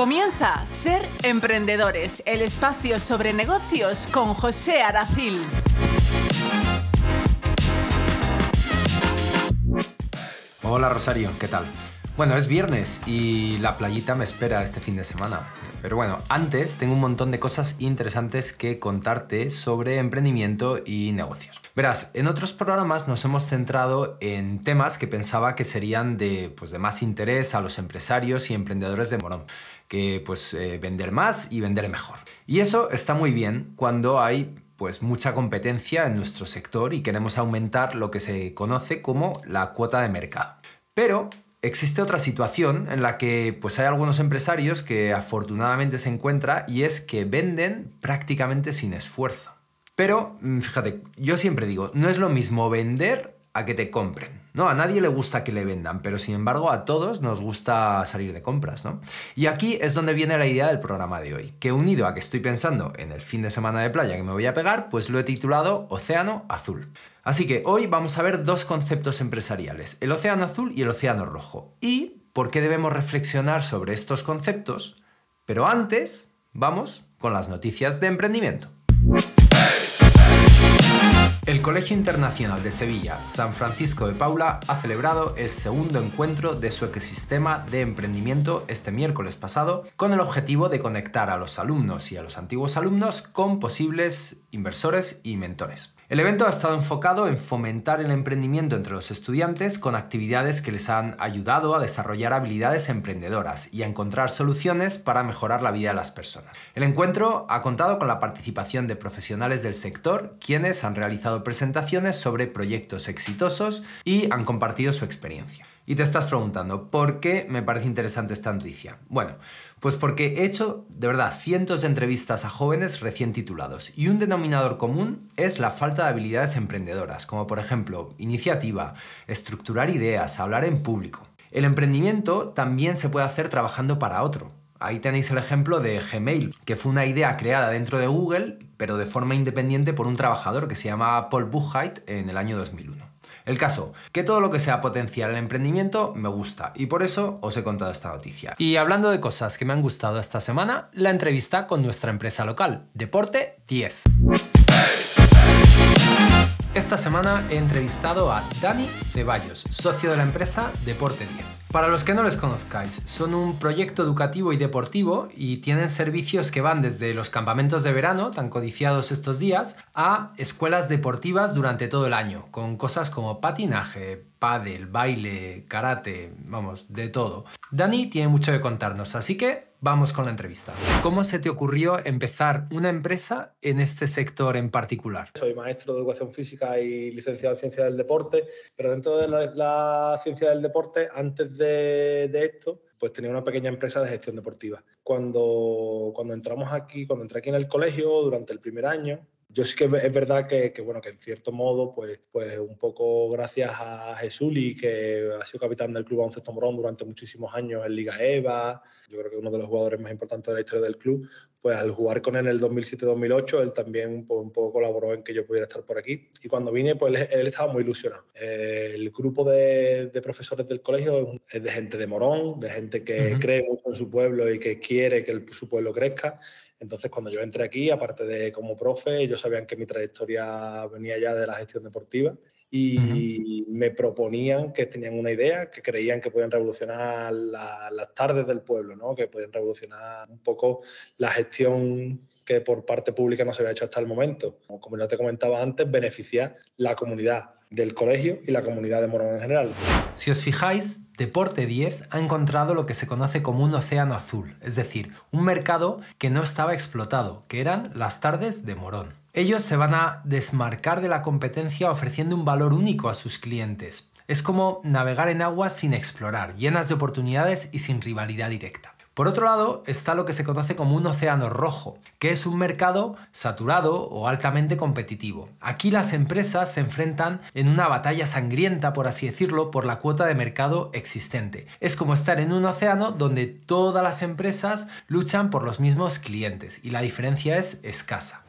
Comienza Ser Emprendedores, el espacio sobre negocios con José Aracil. Hola Rosario, ¿qué tal? Bueno, es viernes y la playita me espera este fin de semana. Pero bueno, antes tengo un montón de cosas interesantes que contarte sobre emprendimiento y negocios. Verás, en otros programas nos hemos centrado en temas que pensaba que serían de, pues, de más interés a los empresarios y emprendedores de Morón, que pues eh, vender más y vender mejor. Y eso está muy bien cuando hay pues mucha competencia en nuestro sector y queremos aumentar lo que se conoce como la cuota de mercado. Pero existe otra situación en la que pues hay algunos empresarios que afortunadamente se encuentra y es que venden prácticamente sin esfuerzo. Pero mm, fíjate, yo siempre digo, no es lo mismo vender a que te compren. No, a nadie le gusta que le vendan, pero sin embargo a todos nos gusta salir de compras, ¿no? Y aquí es donde viene la idea del programa de hoy, que unido a que estoy pensando en el fin de semana de playa que me voy a pegar, pues lo he titulado Océano Azul. Así que hoy vamos a ver dos conceptos empresariales, el océano azul y el océano rojo, y por qué debemos reflexionar sobre estos conceptos, pero antes vamos con las noticias de emprendimiento. El Colegio Internacional de Sevilla, San Francisco de Paula, ha celebrado el segundo encuentro de su ecosistema de emprendimiento este miércoles pasado, con el objetivo de conectar a los alumnos y a los antiguos alumnos con posibles inversores y mentores. El evento ha estado enfocado en fomentar el emprendimiento entre los estudiantes con actividades que les han ayudado a desarrollar habilidades emprendedoras y a encontrar soluciones para mejorar la vida de las personas. El encuentro ha contado con la participación de profesionales del sector, quienes han realizado presentaciones sobre proyectos exitosos y han compartido su experiencia. Y te estás preguntando, ¿por qué me parece interesante esta noticia? Bueno, pues porque he hecho, de verdad, cientos de entrevistas a jóvenes recién titulados y un denominador común es la falta de habilidades emprendedoras, como por ejemplo iniciativa, estructurar ideas, hablar en público. El emprendimiento también se puede hacer trabajando para otro. Ahí tenéis el ejemplo de Gmail, que fue una idea creada dentro de Google, pero de forma independiente por un trabajador que se llamaba Paul Buchheit en el año 2001. El caso, que todo lo que sea potenciar el emprendimiento me gusta y por eso os he contado esta noticia. Y hablando de cosas que me han gustado esta semana, la entrevista con nuestra empresa local, Deporte 10. Esta semana he entrevistado a Dani Ceballos, socio de la empresa Deporte 10. Para los que no les conozcáis, son un proyecto educativo y deportivo y tienen servicios que van desde los campamentos de verano, tan codiciados estos días, a escuelas deportivas durante todo el año, con cosas como patinaje, pádel, baile, karate, vamos, de todo. Dani tiene mucho que contarnos, así que vamos con la entrevista. ¿Cómo se te ocurrió empezar una empresa en este sector en particular? Soy maestro de educación física y licenciado en ciencia del deporte, pero dentro de la, ciencia del deporte, antes de, esto, pues tenía una pequeña empresa de gestión deportiva. Cuando, cuando entramos aquí, cuando entré aquí en el colegio, durante el primer año, yo sí que es verdad que, bueno, que en cierto modo, pues, pues un poco gracias a Jesuli, que ha sido capitán del Club Baloncesto Morón durante muchísimos años en Liga EVA, yo creo que uno de los jugadores más importantes de la historia del club, pues al jugar con él en el 2007-2008, él también pues, un poco colaboró en que yo pudiera estar por aquí. Y cuando vine, pues él, estaba muy ilusionado. el grupo de, profesores del colegio es de gente de Morón, de gente que cree mucho en su pueblo y que quiere que su pueblo crezca. Entonces, cuando yo entré aquí, aparte de como profe, ellos sabían que mi trayectoria venía ya de la gestión deportiva y me proponían que tenían una idea, que creían que podían revolucionar las tardes del pueblo, ¿no? que podían revolucionar un poco la gestión que por parte pública no se había hecho hasta el momento. Como ya te comentaba antes, beneficiar la comunidad del colegio y la comunidad de Morón en general. Si os fijáis, Deporte 10 ha encontrado lo que se conoce como un océano azul, es decir, un mercado que no estaba explotado, que eran las tardes de Morón. Ellos se van a desmarcar de la competencia ofreciendo un valor único a sus clientes. Es como navegar en aguas sin explorar, llenas de oportunidades y sin rivalidad directa. Por otro lado, está lo que se conoce como un océano rojo, que es un mercado saturado o altamente competitivo. Aquí las empresas se enfrentan en una batalla sangrienta, por así decirlo, por la cuota de mercado existente. Es como estar en un océano donde todas las empresas luchan por los mismos clientes y la diferencia es escasa.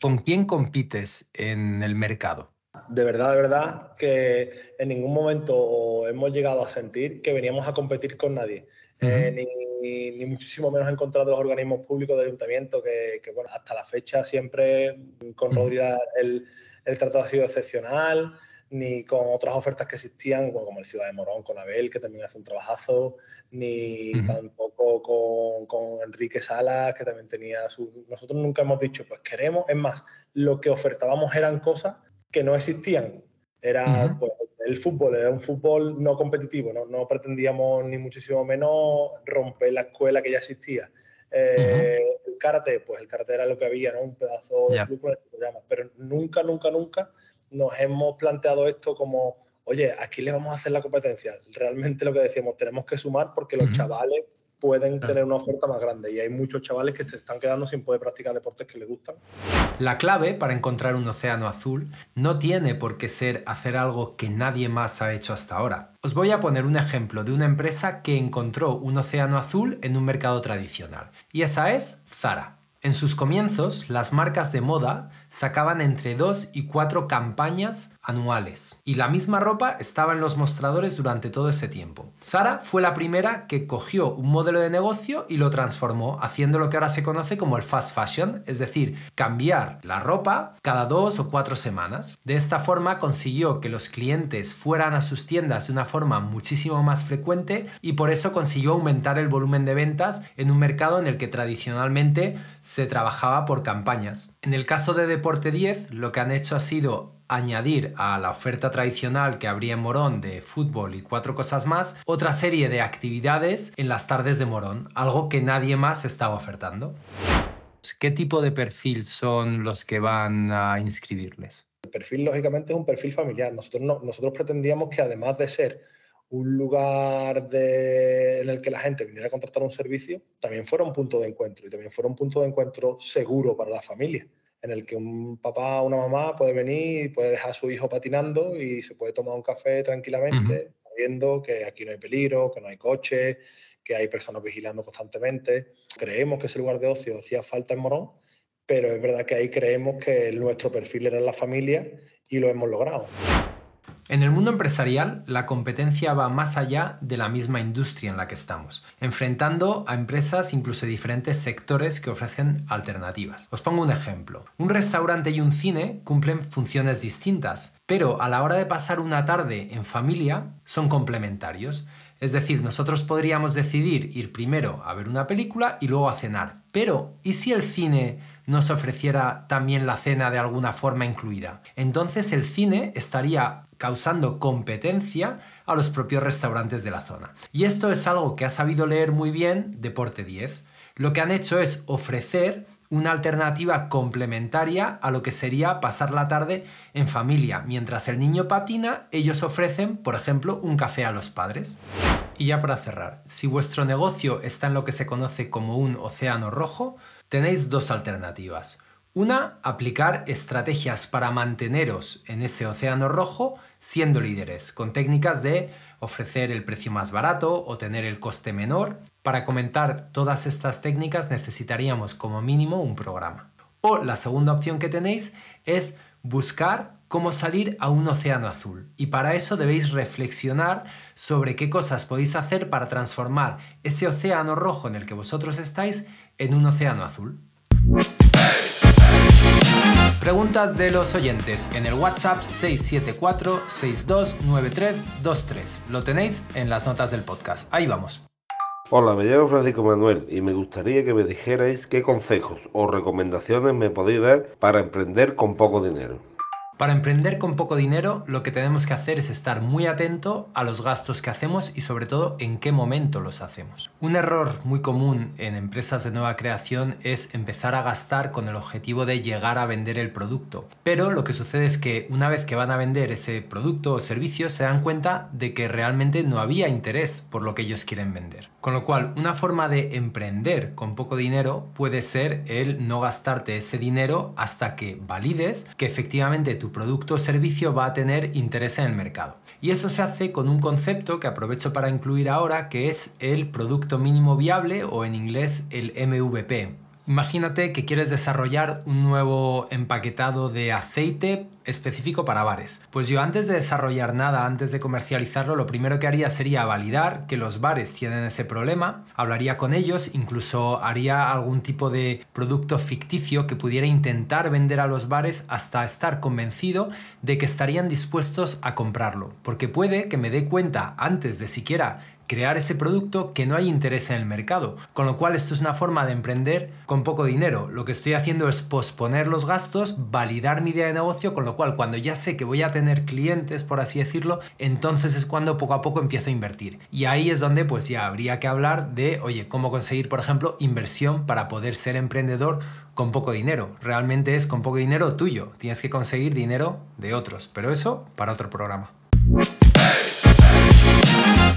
¿Con quién compites en el mercado? de verdad, de verdad, que en ningún momento hemos llegado a sentir que veníamos a competir con nadie. Eh, ni, muchísimo menos en contra de los organismos públicos del ayuntamiento, que, bueno, hasta la fecha siempre con Rodri el, el tratado ha sido excepcional, ni con otras ofertas que existían, como el Ciudad de Morón, con Abel, que también hace un trabajazo, ni tampoco con, con, Enrique Salas, que también tenía su... Nosotros nunca hemos dicho, pues queremos, es más, lo que ofertábamos eran cosas que no existían. Era pues, el fútbol, era un fútbol no competitivo, no, no, pretendíamos ni muchísimo menos romper la escuela que ya existía. Eh, el karate, pues el karate era lo que había, ¿no? Un pedazo de club, pero nunca, nunca, nunca nos hemos planteado esto como, oye, aquí le vamos a hacer la competencia. Realmente lo que decíamos, tenemos que sumar porque los chavales pueden tener una oferta más grande y hay muchos chavales que se están quedando sin poder practicar deportes que les gustan. La clave para encontrar un océano azul no tiene por qué ser hacer algo que nadie más ha hecho hasta ahora. Os voy a poner un ejemplo de una empresa que encontró un océano azul en un mercado tradicional y esa es Zara. En sus comienzos, las marcas de moda sacaban entre dos y cuatro campañas anuales y la misma ropa estaba en los mostradores durante todo ese tiempo. Zara fue la primera que cogió un modelo de negocio y lo transformó haciendo lo que ahora se conoce como el fast fashion, es decir, cambiar la ropa cada dos o cuatro semanas. De esta forma consiguió que los clientes fueran a sus tiendas de una forma muchísimo más frecuente y por eso consiguió aumentar el volumen de ventas en un mercado en el que tradicionalmente se trabajaba por campañas. En el caso de Deporte 10, lo que han hecho ha sido añadir a la oferta tradicional que habría en Morón de fútbol y cuatro cosas más, otra serie de actividades en las tardes de Morón, algo que nadie más estaba ofertando. ¿Qué tipo de perfil son los que van a inscribirles? El perfil, lógicamente, es un perfil familiar. Nosotros, no, nosotros pretendíamos que además de ser un lugar en el que la gente viniera a contratar un servicio, también fuera un punto de encuentro y también fuera un punto de encuentro seguro para la familia, en el que un papá o una mamá puede venir y puede dejar a su hijo patinando y se puede tomar un café tranquilamente, sabiendo que aquí no hay peligro, que no hay coche, que hay personas vigilando constantemente. Creemos que ese lugar de ocio hacía falta en Morón, pero es verdad que ahí creemos que nuestro perfil era la familia y lo hemos logrado. En el mundo empresarial, la competencia va más allá de la misma industria en la que estamos, enfrentando a empresas incluso de diferentes sectores que ofrecen alternativas. Os pongo un ejemplo. Un restaurante y un cine cumplen funciones distintas, pero a la hora de pasar una tarde en familia son complementarios. Es decir, nosotros podríamos decidir ir primero a ver una película y luego a cenar. Pero, ¿y si el cine nos ofreciera también la cena de alguna forma incluida? Entonces el cine estaría causando competencia a los propios restaurantes de la zona. Y esto es algo que ha sabido leer muy bien Deporte 10. Lo que han hecho es ofrecer una alternativa complementaria a lo que sería pasar la tarde en familia. Mientras el niño patina, ellos ofrecen, por ejemplo, un café a los padres. Y ya para cerrar, si vuestro negocio está en lo que se conoce como un océano rojo, tenéis dos alternativas. Una, aplicar estrategias para manteneros en ese océano rojo siendo líderes, con técnicas de ofrecer el precio más barato o tener el coste menor. Para comentar todas estas técnicas necesitaríamos como mínimo un programa. O la segunda opción que tenéis es buscar cómo salir a un océano azul. Y para eso debéis reflexionar sobre qué cosas podéis hacer para transformar ese océano rojo en el que vosotros estáis en un océano azul. Preguntas de los oyentes en el WhatsApp 674-629323. Lo tenéis en las notas del podcast. Ahí vamos. Hola, me llamo Francisco Manuel y me gustaría que me dijerais qué consejos o recomendaciones me podéis dar para emprender con poco dinero. Para emprender con poco dinero, lo que tenemos que hacer es estar muy atento a los gastos que hacemos y sobre todo en qué momento los hacemos. Un error muy común en empresas de nueva creación es empezar a gastar con el objetivo de llegar a vender el producto. Pero lo que sucede es que una vez que van a vender ese producto o servicio se dan cuenta de que realmente no había interés por lo que ellos quieren vender. Con lo cual, una forma de emprender con poco dinero puede ser el no gastarte ese dinero hasta que valides que efectivamente tu producto o servicio va a tener interés en el mercado. Y eso se hace con un concepto que aprovecho para incluir ahora, que es el producto mínimo viable o en inglés el MVP. Imagínate que quieres desarrollar un nuevo empaquetado de aceite específico para bares. Pues yo antes de desarrollar nada, antes de comercializarlo, lo primero que haría sería validar que los bares tienen ese problema, hablaría con ellos, incluso haría algún tipo de producto ficticio que pudiera intentar vender a los bares hasta estar convencido de que estarían dispuestos a comprarlo. Porque puede que me dé cuenta antes de siquiera crear ese producto que no hay interés en el mercado. Con lo cual esto es una forma de emprender con poco dinero. Lo que estoy haciendo es posponer los gastos, validar mi idea de negocio, con lo cual cuando ya sé que voy a tener clientes, por así decirlo, entonces es cuando poco a poco empiezo a invertir. Y ahí es donde pues ya habría que hablar de, oye, cómo conseguir, por ejemplo, inversión para poder ser emprendedor con poco dinero. Realmente es con poco dinero tuyo. Tienes que conseguir dinero de otros. Pero eso para otro programa.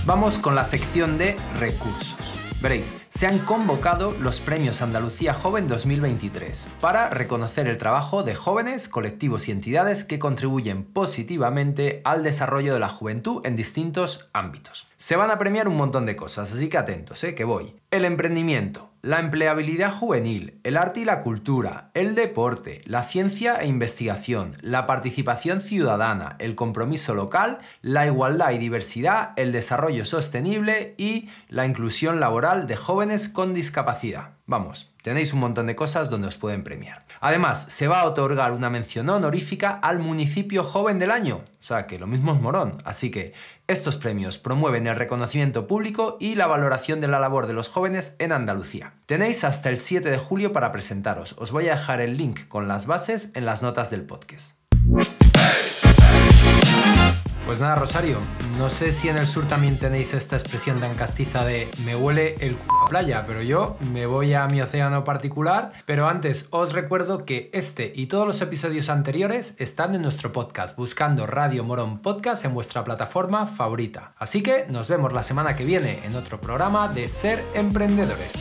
Vamos con la sección de recursos. Veréis, se han convocado los Premios Andalucía Joven 2023 para reconocer el trabajo de jóvenes, colectivos y entidades que contribuyen positivamente al desarrollo de la juventud en distintos ámbitos. Se van a premiar un montón de cosas, así que atentos, ¿eh? que voy. El emprendimiento, la empleabilidad juvenil, el arte y la cultura, el deporte, la ciencia e investigación, la participación ciudadana, el compromiso local, la igualdad y diversidad, el desarrollo sostenible y la inclusión laboral de jóvenes con discapacidad. Vamos, tenéis un montón de cosas donde os pueden premiar. Además, se va a otorgar una mención honorífica al municipio joven del año. O sea, que lo mismo es morón. Así que estos premios promueven el reconocimiento público y la valoración de la labor de los jóvenes en Andalucía. Tenéis hasta el 7 de julio para presentaros. Os voy a dejar el link con las bases en las notas del podcast. Pues nada, Rosario, no sé si en el sur también tenéis esta expresión tan castiza de me huele el c a playa, pero yo me voy a mi océano particular. Pero antes os recuerdo que este y todos los episodios anteriores están en nuestro podcast, buscando Radio Morón Podcast en vuestra plataforma favorita. Así que nos vemos la semana que viene en otro programa de Ser Emprendedores.